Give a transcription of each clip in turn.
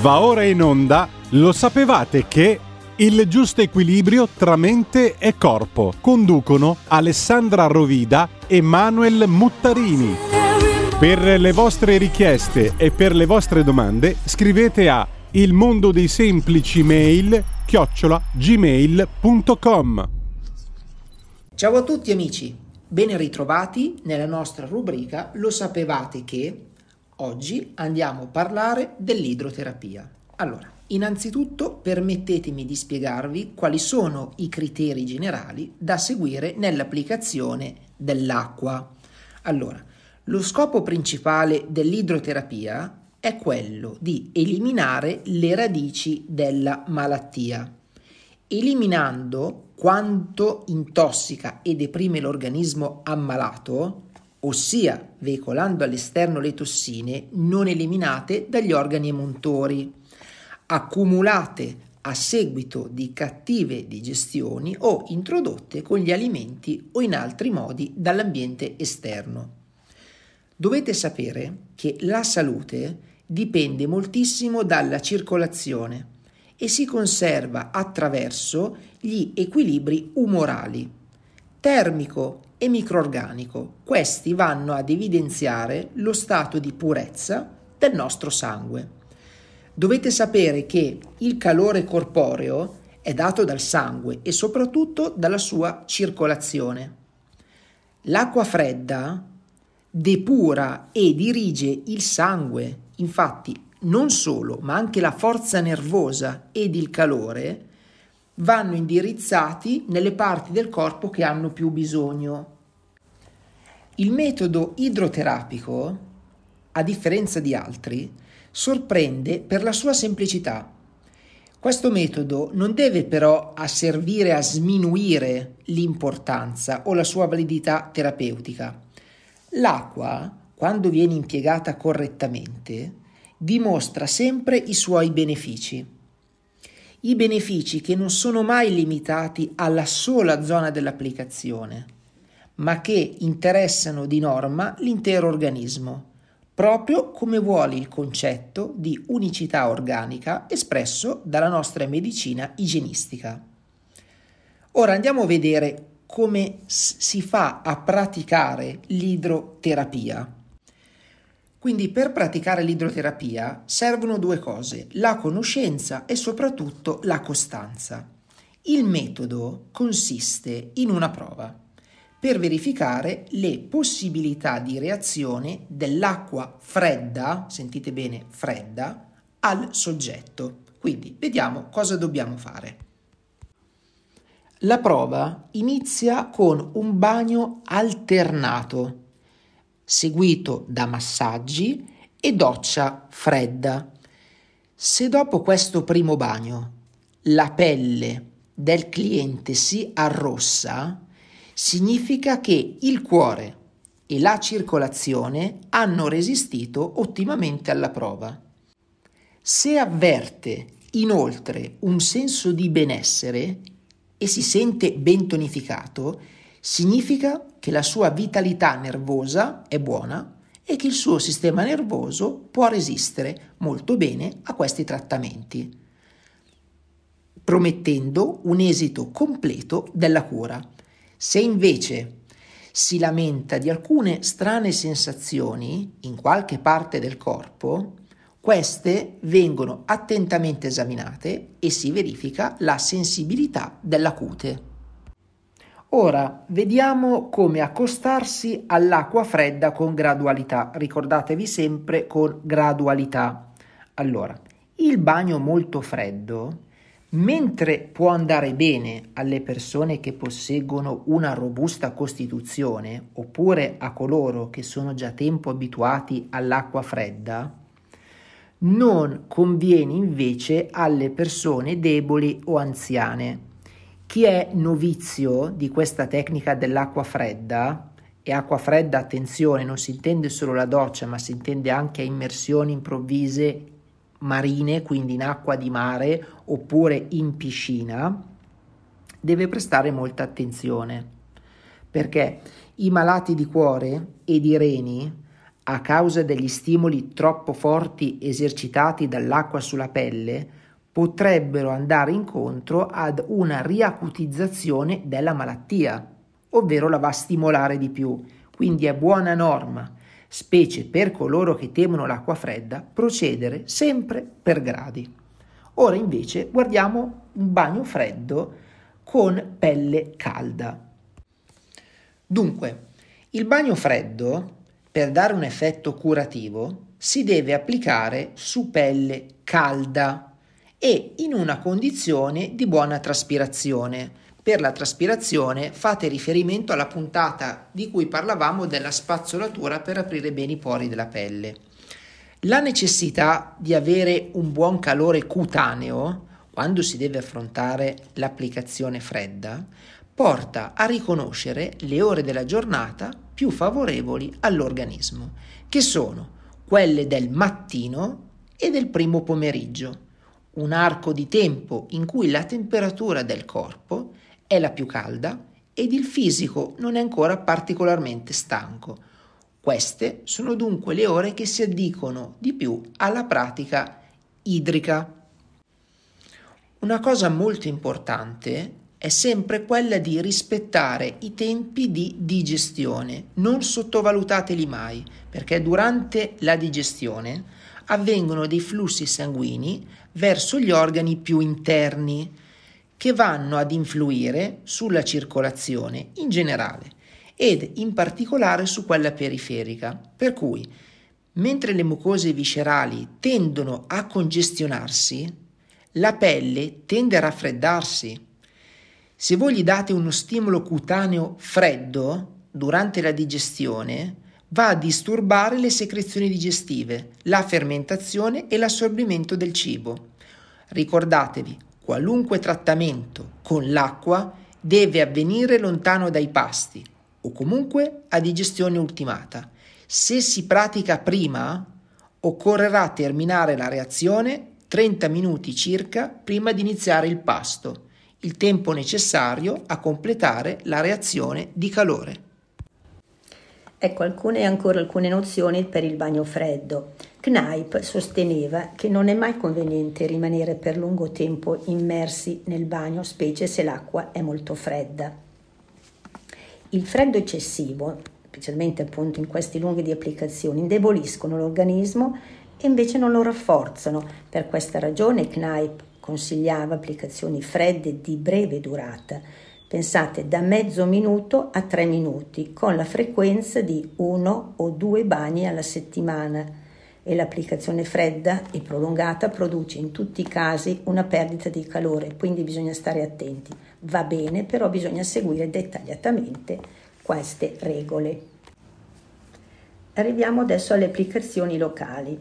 Va ora in onda, lo sapevate che il giusto equilibrio tra mente e corpo? Conducono Alessandra Rovida e Manuel Muttarini. Per le vostre richieste e per le vostre domande scrivete a il mondo dei semplici mail chiocciola gmail.com Ciao a tutti amici, ben ritrovati nella nostra rubrica Lo sapevate che Oggi andiamo a parlare dell'idroterapia. Allora, innanzitutto permettetemi di spiegarvi quali sono i criteri generali da seguire nell'applicazione dell'acqua. Allora, lo scopo principale dell'idroterapia è quello di eliminare le radici della malattia. Eliminando quanto intossica e deprime l'organismo ammalato, ossia veicolando all'esterno le tossine non eliminate dagli organi emuntori, accumulate a seguito di cattive digestioni o introdotte con gli alimenti o in altri modi dall'ambiente esterno. Dovete sapere che la salute dipende moltissimo dalla circolazione e si conserva attraverso gli equilibri umorali, termico e microorganico. Questi vanno ad evidenziare lo stato di purezza del nostro sangue. Dovete sapere che il calore corporeo è dato dal sangue e soprattutto dalla sua circolazione. L'acqua fredda depura e dirige il sangue, infatti non solo, ma anche la forza nervosa ed il calore vanno indirizzati nelle parti del corpo che hanno più bisogno. Il metodo idroterapico, a differenza di altri, sorprende per la sua semplicità. Questo metodo non deve però servire a sminuire l'importanza o la sua validità terapeutica. L'acqua, quando viene impiegata correttamente, dimostra sempre i suoi benefici i benefici che non sono mai limitati alla sola zona dell'applicazione, ma che interessano di norma l'intero organismo, proprio come vuole il concetto di unicità organica espresso dalla nostra medicina igienistica. Ora andiamo a vedere come si fa a praticare l'idroterapia. Quindi per praticare l'idroterapia servono due cose, la conoscenza e soprattutto la costanza. Il metodo consiste in una prova per verificare le possibilità di reazione dell'acqua fredda, sentite bene fredda, al soggetto. Quindi vediamo cosa dobbiamo fare. La prova inizia con un bagno alternato seguito da massaggi e doccia fredda. Se dopo questo primo bagno la pelle del cliente si arrossa, significa che il cuore e la circolazione hanno resistito ottimamente alla prova. Se avverte inoltre un senso di benessere e si sente ben tonificato, significa che la sua vitalità nervosa è buona e che il suo sistema nervoso può resistere molto bene a questi trattamenti, promettendo un esito completo della cura. Se invece si lamenta di alcune strane sensazioni in qualche parte del corpo, queste vengono attentamente esaminate e si verifica la sensibilità della cute. Ora vediamo come accostarsi all'acqua fredda con gradualità. Ricordatevi sempre con gradualità. Allora, il bagno molto freddo, mentre può andare bene alle persone che posseggono una robusta costituzione oppure a coloro che sono già tempo abituati all'acqua fredda, non conviene invece alle persone deboli o anziane chi è novizio di questa tecnica dell'acqua fredda, e acqua fredda, attenzione, non si intende solo la doccia, ma si intende anche immersioni improvvise marine, quindi in acqua di mare oppure in piscina, deve prestare molta attenzione perché i malati di cuore e di reni a causa degli stimoli troppo forti esercitati dall'acqua sulla pelle, potrebbero andare incontro ad una riacutizzazione della malattia, ovvero la va a stimolare di più. Quindi è buona norma, specie per coloro che temono l'acqua fredda, procedere sempre per gradi. Ora invece guardiamo un bagno freddo con pelle calda. Dunque, il bagno freddo, per dare un effetto curativo, si deve applicare su pelle calda e in una condizione di buona traspirazione. Per la traspirazione fate riferimento alla puntata di cui parlavamo della spazzolatura per aprire bene i pori della pelle. La necessità di avere un buon calore cutaneo quando si deve affrontare l'applicazione fredda porta a riconoscere le ore della giornata più favorevoli all'organismo, che sono quelle del mattino e del primo pomeriggio, un arco di tempo in cui la temperatura del corpo è la più calda ed il fisico non è ancora particolarmente stanco. Queste sono dunque le ore che si addicono di più alla pratica idrica. Una cosa molto importante è sempre quella di rispettare i tempi di digestione. Non sottovalutateli mai, perché durante la digestione avvengono dei flussi sanguigni verso gli organi più interni che vanno ad influire sulla circolazione in generale ed in particolare su quella periferica, per cui mentre le mucose viscerali tendono a congestionarsi, la pelle tende a raffreddarsi. Se voi gli date uno stimolo cutaneo freddo durante la digestione, va a disturbare le secrezioni digestive, la fermentazione e l'assorbimento del cibo. Ricordatevi, qualunque trattamento con l'acqua deve avvenire lontano dai pasti o comunque a digestione ultimata. Se si pratica prima, occorrerà terminare la reazione 30 minuti circa prima di iniziare il pasto il tempo necessario a completare la reazione di calore. Ecco alcune ancora alcune nozioni per il bagno freddo. Kneip sosteneva che non è mai conveniente rimanere per lungo tempo immersi nel bagno, specie se l'acqua è molto fredda. Il freddo eccessivo, specialmente appunto in questi lunghi di applicazione, indeboliscono l'organismo e invece non lo rafforzano. Per questa ragione Kneip consigliava applicazioni fredde di breve durata, pensate da mezzo minuto a tre minuti, con la frequenza di uno o due bagni alla settimana e l'applicazione fredda e prolungata produce in tutti i casi una perdita di calore, quindi bisogna stare attenti. Va bene, però bisogna seguire dettagliatamente queste regole. Arriviamo adesso alle applicazioni locali.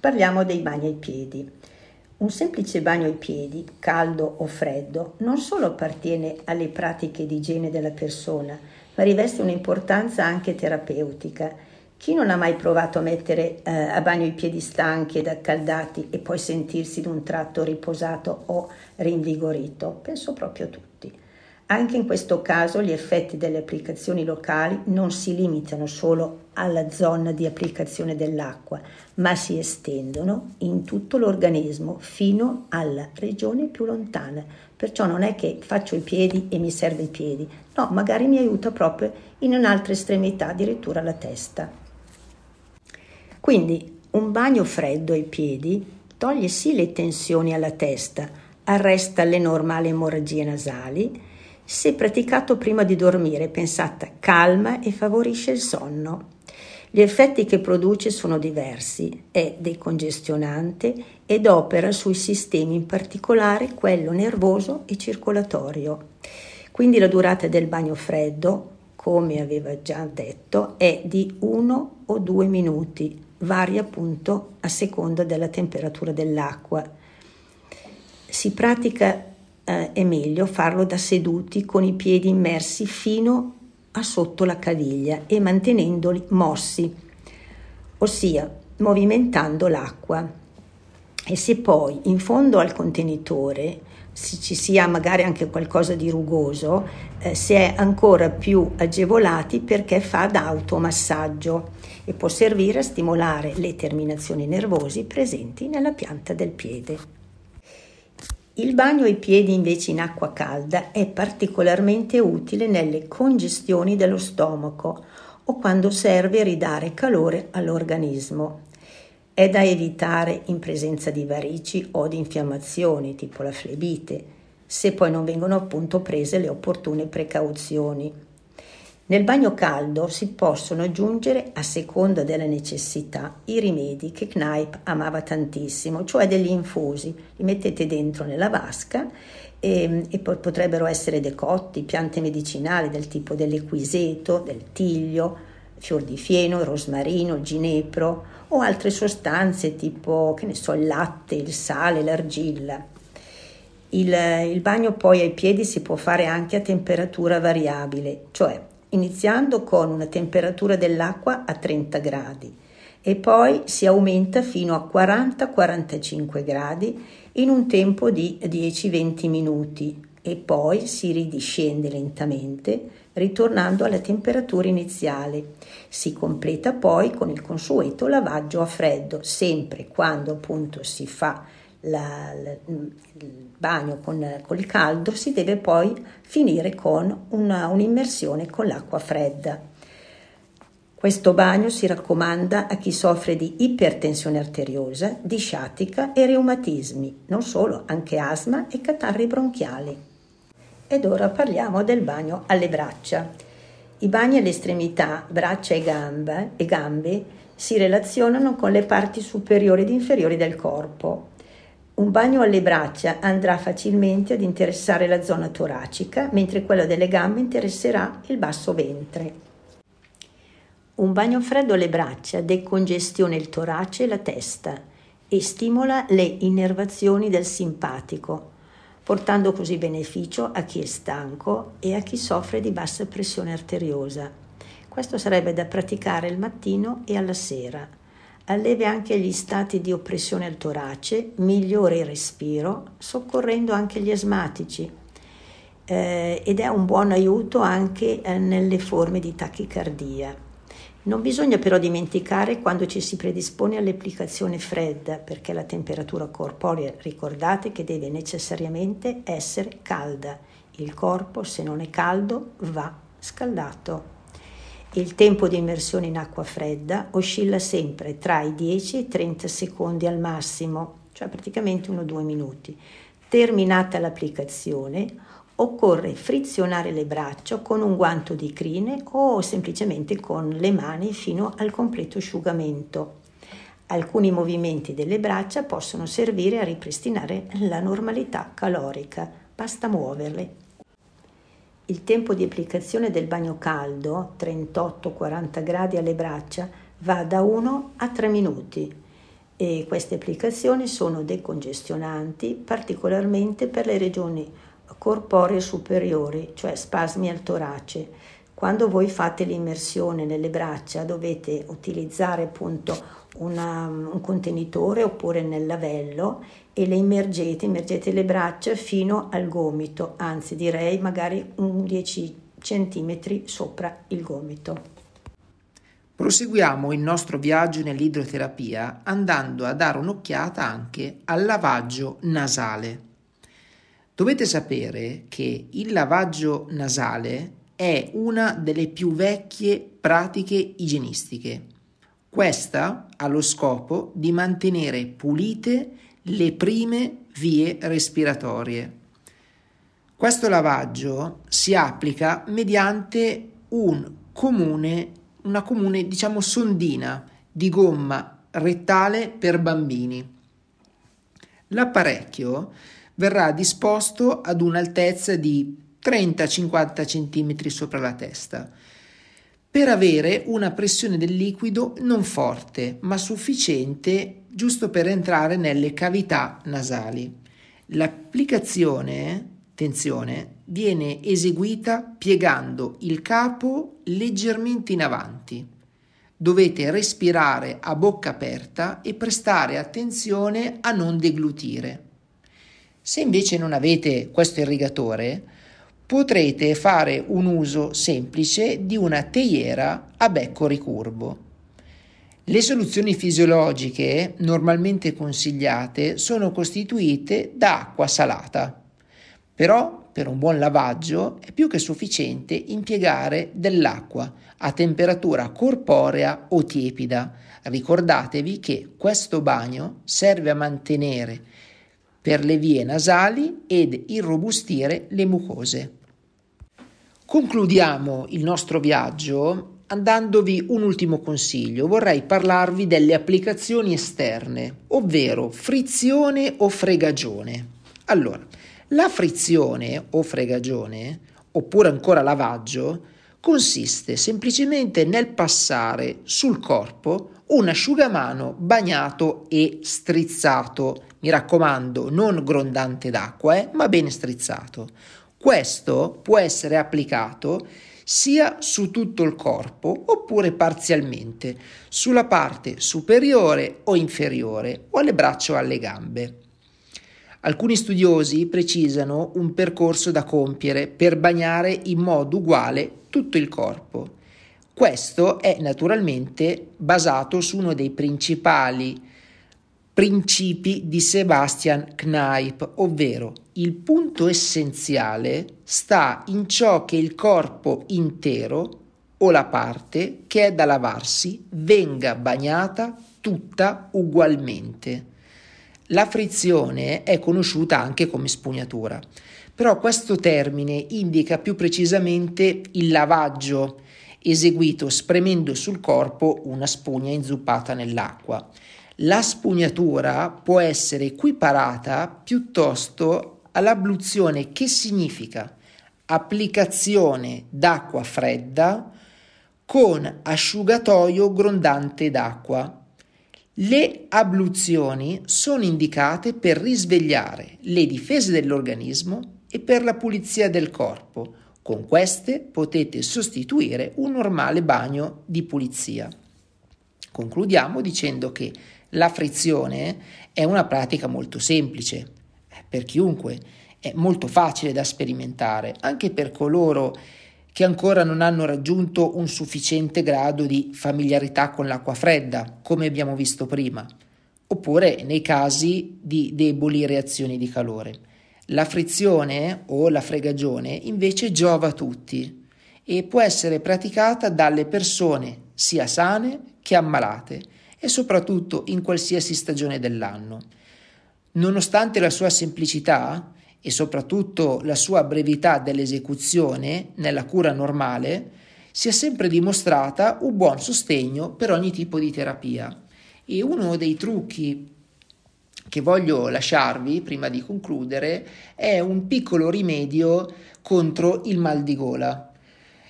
Parliamo dei bagni ai piedi. Un semplice bagno ai piedi, caldo o freddo, non solo appartiene alle pratiche di igiene della persona, ma riveste un'importanza anche terapeutica. Chi non ha mai provato a mettere eh, a bagno i piedi stanchi ed accaldati e poi sentirsi d'un tratto riposato o rinvigorito? Penso proprio a tutti. Anche in questo caso gli effetti delle applicazioni locali non si limitano solo alla zona di applicazione dell'acqua, ma si estendono in tutto l'organismo fino alla regione più lontana. Perciò non è che faccio i piedi e mi serve i piedi, no, magari mi aiuta proprio in un'altra estremità, addirittura la testa. Quindi un bagno freddo ai piedi toglie sì le tensioni alla testa, arresta le normali emorragie nasali, se praticato prima di dormire, pensata calma e favorisce il sonno. Gli effetti che produce sono diversi, è decongestionante ed opera sui sistemi, in particolare quello nervoso e circolatorio. Quindi la durata del bagno freddo, come aveva già detto, è di uno o due minuti, varia appunto a seconda della temperatura dell'acqua. Si pratica eh, è meglio farlo da seduti con i piedi immersi fino a sotto la caviglia e mantenendoli mossi, ossia movimentando l'acqua. E se poi in fondo al contenitore ci sia magari anche qualcosa di rugoso, eh, si è ancora più agevolati perché fa da automassaggio e può servire a stimolare le terminazioni nervosi presenti nella pianta del piede. Il bagno ai piedi invece in acqua calda è particolarmente utile nelle congestioni dello stomaco o quando serve a ridare calore all'organismo. È da evitare in presenza di varici o di infiammazioni tipo la flebite, se poi non vengono appunto prese le opportune precauzioni. Nel bagno caldo si possono aggiungere, a seconda della necessità, i rimedi che Kneip amava tantissimo, cioè degli infusi. Li mettete dentro nella vasca e, e poi potrebbero essere decotti, piante medicinali del tipo dell'equiseto, del tiglio, fior di fieno, rosmarino, ginepro o altre sostanze tipo, che ne so, il latte, il sale, l'argilla. Il, il bagno poi ai piedi si può fare anche a temperatura variabile, cioè iniziando con una temperatura dell'acqua a 30 gradi e poi si aumenta fino a 40-45 gradi in un tempo di 10-20 minuti e poi si ridiscende lentamente ritornando alla temperatura iniziale. Si completa poi con il consueto lavaggio a freddo, sempre quando appunto si fa la, la, il bagno con, con, il caldo si deve poi finire con una, un'immersione con l'acqua fredda. Questo bagno si raccomanda a chi soffre di ipertensione arteriosa, di sciatica e reumatismi, non solo, anche asma e catarri bronchiali. Ed ora parliamo del bagno alle braccia. I bagni alle estremità, braccia e gambe, e gambe si relazionano con le parti superiori ed inferiori del corpo, un bagno alle braccia andrà facilmente ad interessare la zona toracica, mentre quello delle gambe interesserà il basso ventre. Un bagno freddo alle braccia decongestiona il torace e la testa e stimola le innervazioni del simpatico, portando così beneficio a chi è stanco e a chi soffre di bassa pressione arteriosa. Questo sarebbe da praticare il mattino e alla sera alleve anche gli stati di oppressione al torace, migliora il respiro, soccorrendo anche gli asmatici eh, ed è un buon aiuto anche eh, nelle forme di tachicardia. Non bisogna però dimenticare quando ci si predispone all'applicazione fredda, perché la temperatura corporea, ricordate che deve necessariamente essere calda. Il corpo, se non è caldo, va scaldato. Il tempo di immersione in acqua fredda oscilla sempre tra i 10 e i 30 secondi al massimo, cioè praticamente 1-2 minuti. Terminata l'applicazione, occorre frizionare le braccia con un guanto di crine o semplicemente con le mani fino al completo asciugamento. Alcuni movimenti delle braccia possono servire a ripristinare la normalità calorica, basta muoverle il tempo di applicazione del bagno caldo, 38-40 gradi alle braccia, va da 1 a 3 minuti e queste applicazioni sono decongestionanti particolarmente per le regioni corporee superiori, cioè spasmi al torace. Quando voi fate l'immersione nelle braccia dovete utilizzare appunto una, un contenitore oppure nel lavello e le immergete, immergete le braccia fino al gomito, anzi direi magari un 10 cm sopra il gomito. Proseguiamo il nostro viaggio nell'idroterapia andando a dare un'occhiata anche al lavaggio nasale. Dovete sapere che il lavaggio nasale è una delle più vecchie pratiche igienistiche questa ha lo scopo di mantenere pulite le prime vie respiratorie. Questo lavaggio si applica mediante un comune, una comune, diciamo, sondina di gomma rettale per bambini. L'apparecchio verrà disposto ad un'altezza di 30-50 cm sopra la testa per avere una pressione del liquido non forte ma sufficiente giusto per entrare nelle cavità nasali. L'applicazione, attenzione, viene eseguita piegando il capo leggermente in avanti. Dovete respirare a bocca aperta e prestare attenzione a non deglutire. Se invece non avete questo irrigatore, potrete fare un uso semplice di una teiera a becco ricurvo. Le soluzioni fisiologiche normalmente consigliate sono costituite da acqua salata, però per un buon lavaggio è più che sufficiente impiegare dell'acqua a temperatura corporea o tiepida. Ricordatevi che questo bagno serve a mantenere per le vie nasali ed irrobustire le mucose. Concludiamo il nostro viaggio andandovi un ultimo consiglio, vorrei parlarvi delle applicazioni esterne, ovvero frizione o fregagione. Allora, la frizione o fregagione, oppure ancora lavaggio, consiste semplicemente nel passare sul corpo un asciugamano bagnato e strizzato. Mi raccomando, non grondante d'acqua, eh, ma ben strizzato. Questo può essere applicato sia su tutto il corpo oppure parzialmente, sulla parte superiore o inferiore o alle braccia o alle gambe. Alcuni studiosi precisano un percorso da compiere per bagnare in modo uguale tutto il corpo. Questo è naturalmente basato su uno dei principali principi di Sebastian Kneipp, ovvero il punto essenziale sta in ciò che il corpo intero o la parte che è da lavarsi venga bagnata tutta ugualmente. La frizione è conosciuta anche come spugnatura, però questo termine indica più precisamente il lavaggio eseguito spremendo sul corpo una spugna inzuppata nell'acqua. La spugnatura può essere equiparata piuttosto all'abluzione che significa applicazione d'acqua fredda con asciugatoio grondante d'acqua. Le abluzioni sono indicate per risvegliare le difese dell'organismo e per la pulizia del corpo. Con queste potete sostituire un normale bagno di pulizia. Concludiamo dicendo che la frizione è una pratica molto semplice eh, per chiunque, è molto facile da sperimentare, anche per coloro che ancora non hanno raggiunto un sufficiente grado di familiarità con l'acqua fredda, come abbiamo visto prima, oppure nei casi di deboli reazioni di calore. La frizione o la fregagione invece giova a tutti e può essere praticata dalle persone sia sane che ammalate e soprattutto in qualsiasi stagione dell'anno. Nonostante la sua semplicità e soprattutto la sua brevità dell'esecuzione nella cura normale, si è sempre dimostrata un buon sostegno per ogni tipo di terapia. E uno dei trucchi che voglio lasciarvi prima di concludere è un piccolo rimedio contro il mal di gola.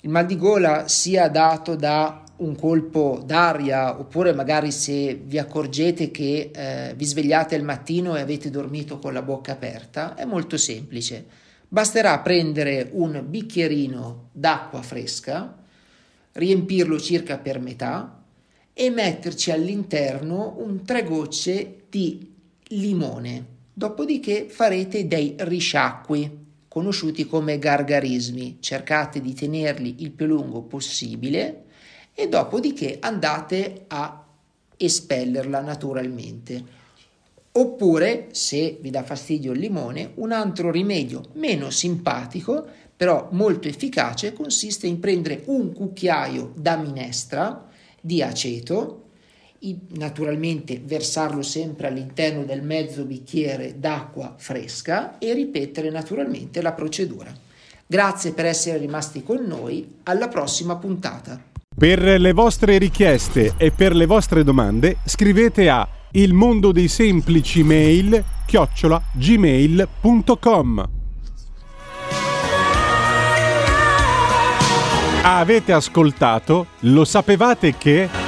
Il mal di gola sia dato da un colpo d'aria oppure magari se vi accorgete che eh, vi svegliate al mattino e avete dormito con la bocca aperta, è molto semplice. Basterà prendere un bicchierino d'acqua fresca, riempirlo circa per metà e metterci all'interno un tre gocce di limone. Dopodiché farete dei risciacqui, conosciuti come gargarismi. Cercate di tenerli il più lungo possibile e dopodiché andate a espellerla naturalmente. Oppure, se vi dà fastidio il limone, un altro rimedio meno simpatico, però molto efficace, consiste in prendere un cucchiaio da minestra di aceto, naturalmente versarlo sempre all'interno del mezzo bicchiere d'acqua fresca e ripetere naturalmente la procedura. Grazie per essere rimasti con noi, alla prossima puntata. Per le vostre richieste e per le vostre domande scrivete a il mondo dei semplici mail chiocciola gmail.com Avete ascoltato? Lo sapevate che...